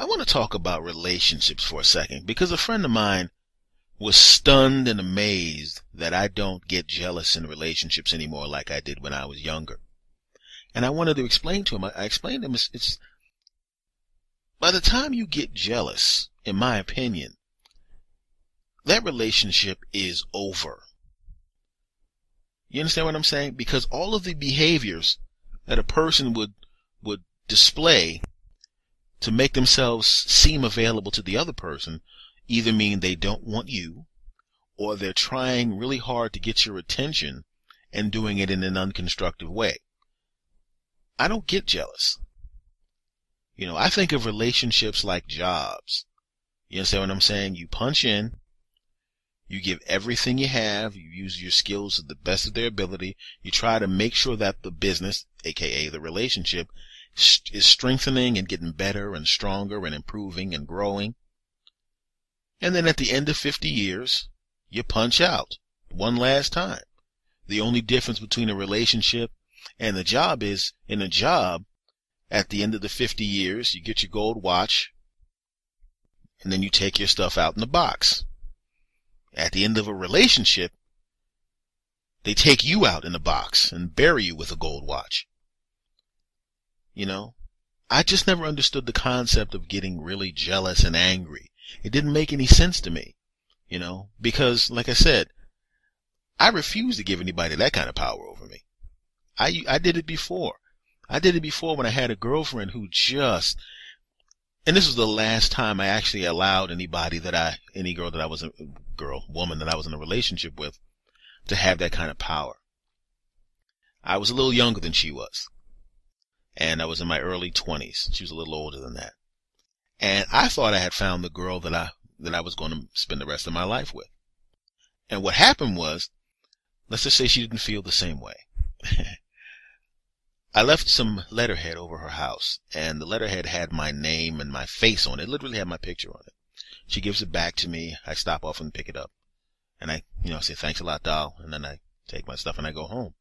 I want to talk about relationships for a second because a friend of mine was stunned and amazed that I don't get jealous in relationships anymore like I did when I was younger. And I wanted to explain to him, I explained to him it's, it's by the time you get jealous, in my opinion, that relationship is over. You understand what I'm saying? Because all of the behaviors that a person would, would display to make themselves seem available to the other person either mean they don't want you or they're trying really hard to get your attention and doing it in an unconstructive way. I don't get jealous. You know, I think of relationships like jobs. You understand what I'm saying? You punch in, you give everything you have, you use your skills to the best of their ability, you try to make sure that the business, aka the relationship, is strengthening and getting better and stronger and improving and growing. And then at the end of 50 years, you punch out one last time. The only difference between a relationship and the job is in a job, at the end of the 50 years, you get your gold watch and then you take your stuff out in the box. At the end of a relationship, they take you out in the box and bury you with a gold watch. You know, I just never understood the concept of getting really jealous and angry. It didn't make any sense to me, you know, because like I said, I refuse to give anybody that kind of power over me. I, I did it before. I did it before when I had a girlfriend who just, and this was the last time I actually allowed anybody that I, any girl that I was a girl, woman that I was in a relationship with to have that kind of power. I was a little younger than she was. And I was in my early twenties. She was a little older than that. And I thought I had found the girl that I, that I was going to spend the rest of my life with. And what happened was, let's just say she didn't feel the same way. I left some letterhead over her house, and the letterhead had my name and my face on it. it. Literally had my picture on it. She gives it back to me. I stop off and pick it up. And I, you know, say, thanks a lot, doll. And then I take my stuff and I go home.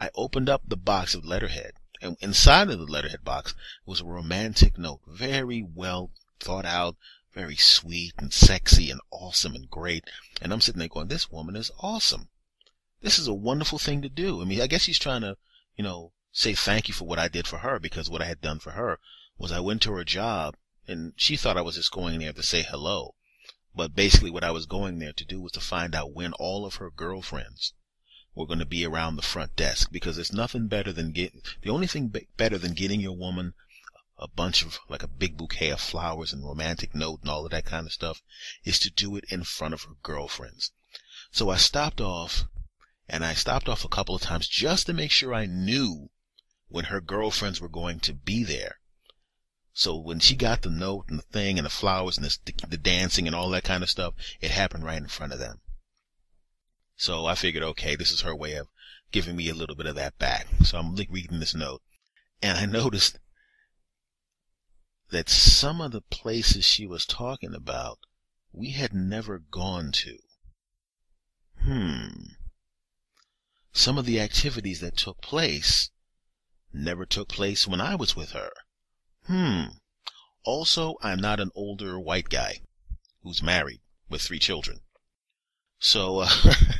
I opened up the box of letterhead, and inside of the letterhead box was a romantic note, very well thought out, very sweet and sexy and awesome and great. And I'm sitting there going, this woman is awesome. This is a wonderful thing to do. I mean, I guess she's trying to, you know, say thank you for what I did for her because what I had done for her was I went to her job and she thought I was just going there to say hello. But basically what I was going there to do was to find out when all of her girlfriends were going to be around the front desk because there's nothing better than get the only thing be- better than getting your woman a bunch of like a big bouquet of flowers and romantic note and all of that kind of stuff is to do it in front of her girlfriends. So I stopped off and I stopped off a couple of times just to make sure I knew when her girlfriends were going to be there. So when she got the note and the thing and the flowers and the, the dancing and all that kind of stuff, it happened right in front of them. So I figured, okay, this is her way of giving me a little bit of that back. So I'm reading this note and I noticed that some of the places she was talking about, we had never gone to. Hmm. Some of the activities that took place never took place when I was with her. Hmm. Also, I'm not an older white guy who's married with three children. So, uh,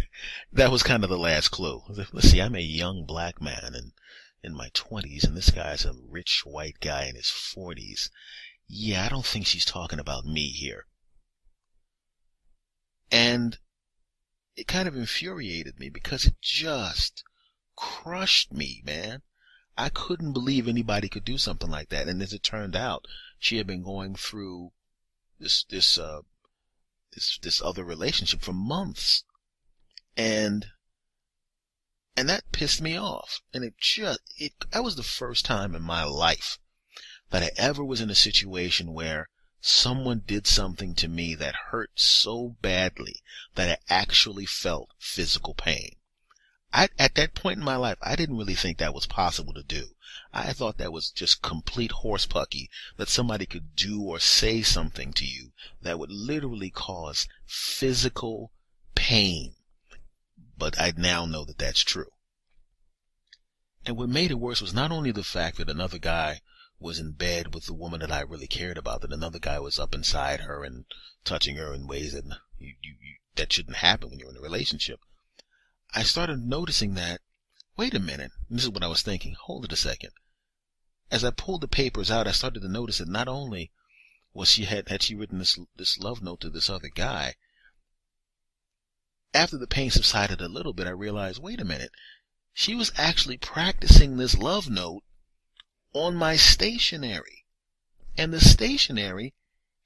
that was kind of the last clue. Let's see, I'm a young black man and in my twenties and this guy's a rich white guy in his forties. Yeah, I don't think she's talking about me here. And it kind of infuriated me because it just crushed me, man. I couldn't believe anybody could do something like that. And as it turned out, she had been going through this, this, uh, this, this other relationship for months. And, and that pissed me off. And it just, it, that was the first time in my life that I ever was in a situation where someone did something to me that hurt so badly that I actually felt physical pain. I, at that point in my life, I didn't really think that was possible to do. I thought that was just complete horsepucky that somebody could do or say something to you that would literally cause physical pain. But I now know that that's true. And what made it worse was not only the fact that another guy was in bed with the woman that I really cared about, that another guy was up inside her and touching her in ways that you, you, you, that shouldn't happen when you're in a relationship. I started noticing that, wait a minute, this is what I was thinking, hold it a second. As I pulled the papers out, I started to notice that not only was she had, had she written this, this love note to this other guy, after the pain subsided a little bit, I realized, wait a minute, she was actually practicing this love note on my stationery. And the stationery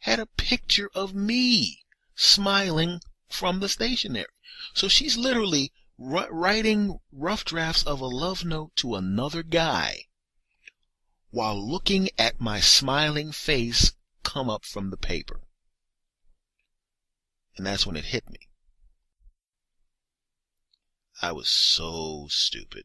had a picture of me smiling from the stationery. So she's literally writing rough drafts of a love note to another guy while looking at my smiling face come up from the paper. And that's when it hit me. I was so stupid.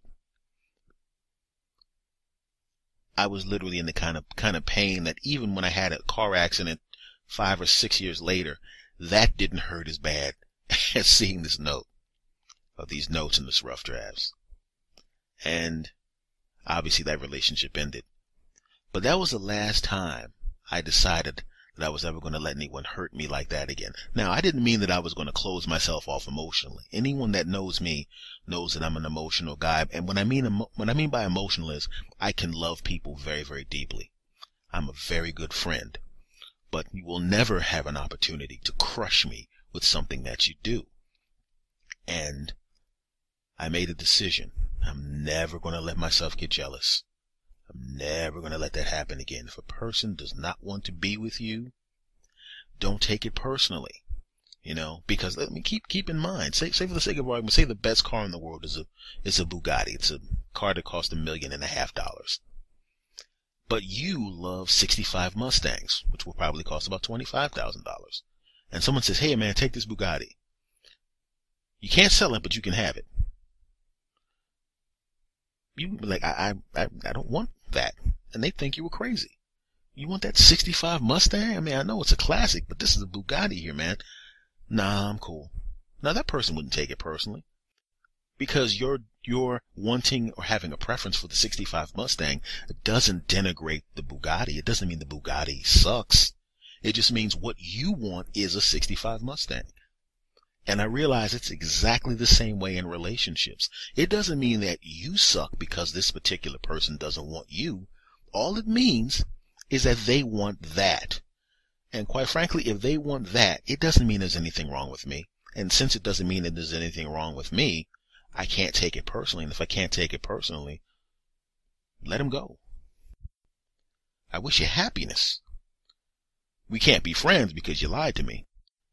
I was literally in the kind of kind of pain that even when I had a car accident five or six years later, that didn't hurt as bad as seeing this note or these notes in this rough drafts. And obviously that relationship ended. But that was the last time I decided that I was ever going to let anyone hurt me like that again. Now, I didn't mean that I was going to close myself off emotionally. Anyone that knows me knows that I'm an emotional guy. And when I mean, I mean by emotional is I can love people very, very deeply. I'm a very good friend, but you will never have an opportunity to crush me with something that you do. And I made a decision. I'm never going to let myself get jealous. I'm never going to let that happen again. If a person does not want to be with you, don't take it personally. You know, because let me keep keep in mind, say say for the sake of argument, say the best car in the world is a is a Bugatti. It's a car that costs a million and a half dollars. But you love 65 Mustangs, which will probably cost about $25,000. And someone says, hey man, take this Bugatti. You can't sell it, but you can have it. You like, I, I, I don't want that. And they think you were crazy. You want that 65 Mustang? I mean, I know it's a classic, but this is a Bugatti here, man. Nah, I'm cool. Now that person wouldn't take it personally. Because you're, you're wanting or having a preference for the 65 Mustang doesn't denigrate the Bugatti. It doesn't mean the Bugatti sucks. It just means what you want is a 65 Mustang. And I realize it's exactly the same way in relationships. It doesn't mean that you suck because this particular person doesn't want you. All it means is that they want that. And quite frankly, if they want that, it doesn't mean there's anything wrong with me. And since it doesn't mean that there's anything wrong with me, I can't take it personally. And if I can't take it personally, let him go. I wish you happiness. We can't be friends because you lied to me,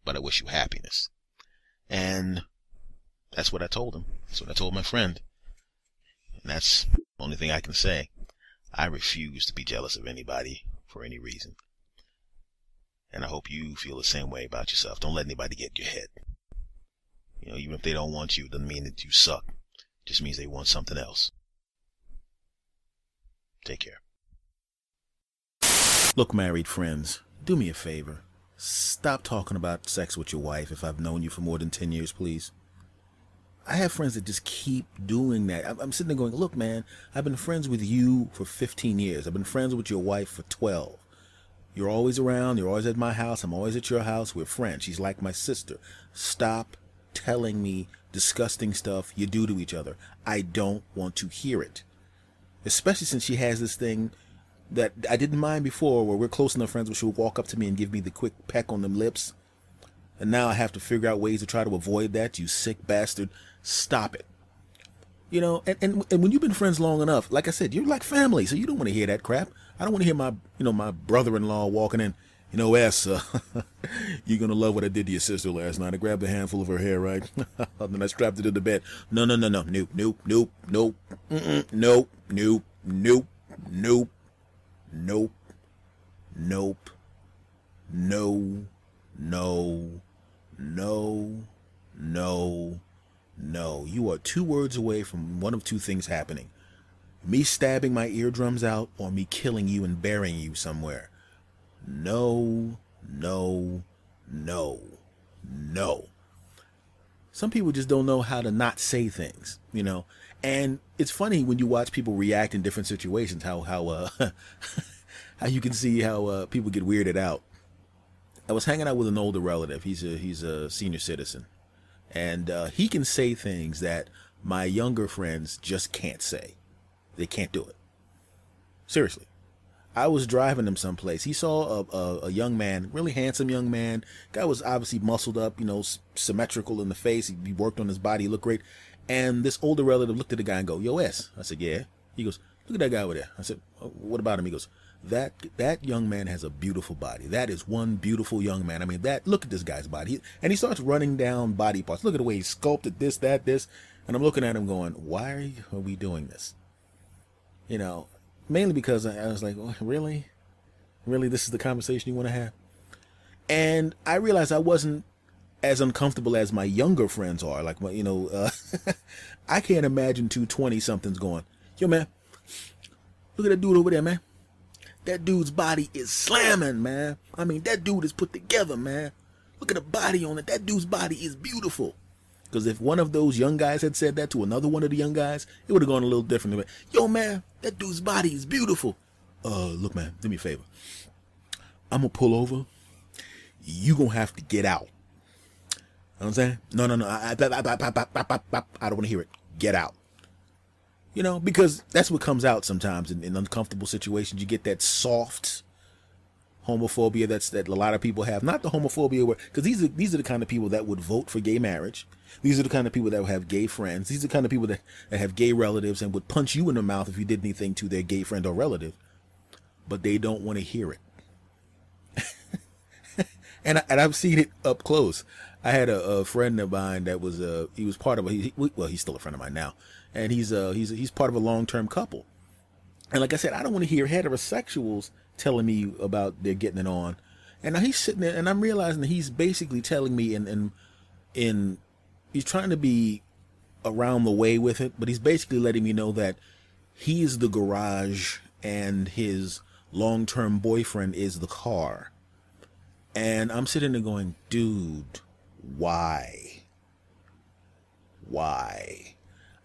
but I wish you happiness. And that's what I told him. That's what I told my friend. And that's the only thing I can say. I refuse to be jealous of anybody for any reason. And I hope you feel the same way about yourself. Don't let anybody get your head. You know, even if they don't want you, it doesn't mean that you suck. It just means they want something else. Take care. Look, married friends, do me a favor. Stop talking about sex with your wife if I've known you for more than 10 years, please. I have friends that just keep doing that. I'm, sitting there going, look, man, I've been friends with you for 15 years. I've been friends with your wife for 12. You're always around. You're always at my house. I'm always at your house. We're friends. She's like my sister. Stop telling me disgusting stuff you do to each other. I don't want to hear it. Especially since she has this thing that I didn't mind before, where we're close enough friends where she'll walk up to me and give me the quick peck on them lips. And now I have to figure out ways to try to avoid that. You sick bastard. Stop it. You know, and, and, and when you've been friends long enough, like I said, you're like family, so you don't want to hear that crap. I don't want to hear my, you know, my brother-in-law walking in, you know, S, uh, you're going to love what I did to your sister last night. I grabbed a handful of her hair, right? then I strapped it to the bed. No, no, no, no, nope, nope, nope, nope, mm-mm, nope, nope, nope, nope, nope, nope, no, no, no, no, no. You are two words away from one of two things happening. Me stabbing my eardrums out or me killing you and burying you somewhere. No, no, no, no. Some people just don't know how to not say things, you know. And it's funny when you watch people react in different situations, how how uh how you can see how uh, people get weirded out. I was hanging out with an older relative. He's a he's a senior citizen, and uh, he can say things that my younger friends just can't say. They can't do it. Seriously. I was driving him someplace. He saw a, a, a, young man, really handsome young man. Guy was obviously muscled up, you know, s- symmetrical in the face. He, he, worked on his body. He looked great. And this older relative looked at the guy and go, "Yo, S." I said, "Yeah." He goes, "Look at that guy over there." I said, oh, "What about him?" He goes, "That that young man has a beautiful body. That is one beautiful young man. I mean, that look at this guy's body." He, and he starts running down body parts. Look at the way he sculpted this, that, this. And I'm looking at him going, "Why are, you, are we doing this?" You know, mainly because I, I was like, oh, "Really, really, this is the conversation you want to have?" And I realized I wasn't as uncomfortable as my younger friends are. Like, you know, uh, I can't imagine two 20 somethings going, yo, man, look at that dude over there, man. That dude's body is slamming, man. I mean, that dude is put together, man. Look at the body on it. That dude's body is beautiful. Because if one of those young guys had said that to another one of the young guys, it would have gone a little differently. But, Yo, man, that dude's body is beautiful. Uh, look, man, do me a favor. I'm gonna pull over. You gonna have to get out. Know what I'm saying? No, no, no. I, I, I, I don't want to hear it. Get out. You know, because that's what comes out sometimes in, in uncomfortable situations. You get that soft homophobia that's that a lot of people have. Not the homophobia where because these are these are the kind of people that would vote for gay marriage. These are the kind of people that would have gay friends. These are the kind of people that, that have gay relatives and would punch you in the mouth if you did anything to their gay friend or relative. But they don't want to hear it. and I, and I've seen it up close. I had a, a friend of mine that was uh he was part of a he, well he's still a friend of mine now, and he's uh he's he's part of a long term couple, and like I said, I don't want to hear heterosexuals telling me about they're getting it on, and now he's sitting there, and I'm realizing that he's basically telling me in in in he's trying to be around the way with it, but he's basically letting me know that he is the garage and his long term boyfriend is the car. And I'm sitting there going, dude, why? Why?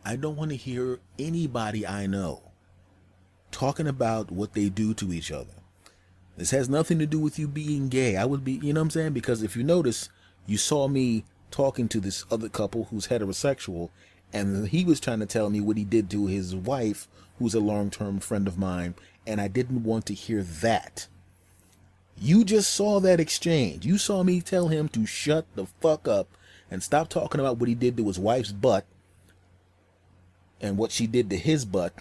I don't want to hear anybody I know talking about what they do to each other. This has nothing to do with you being gay. I would be, you know what I'm saying? Because if you notice, you saw me talking to this other couple who's heterosexual, and he was trying to tell me what he did to his wife, who's a long term friend of mine, and I didn't want to hear that. You just saw that exchange. You saw me tell him to shut the fuck up and stop talking about what he did to his wife's butt and what she did to his butt.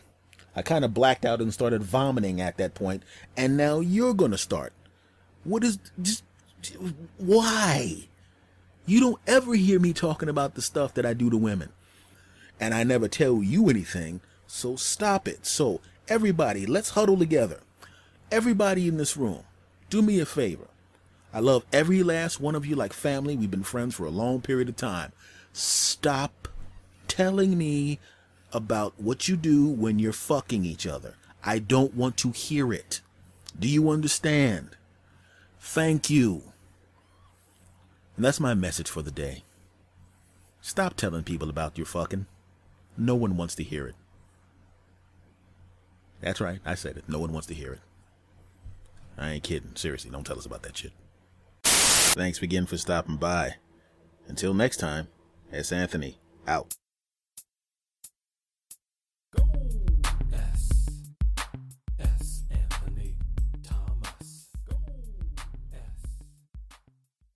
I kind of blacked out and started vomiting at that point, and now you're going to start. What is just why? You don't ever hear me talking about the stuff that I do to women. And I never tell you anything, so stop it. So, everybody, let's huddle together. Everybody in this room, do me a favor. I love every last one of you like family. We've been friends for a long period of time. Stop telling me about what you do when you're fucking each other. I don't want to hear it. Do you understand? Thank you. And that's my message for the day. Stop telling people about your fucking. No one wants to hear it. That's right, I said it. No one wants to hear it. I ain't kidding. Seriously, don't tell us about that shit. Thanks again for stopping by. Until next time, it's Anthony, out.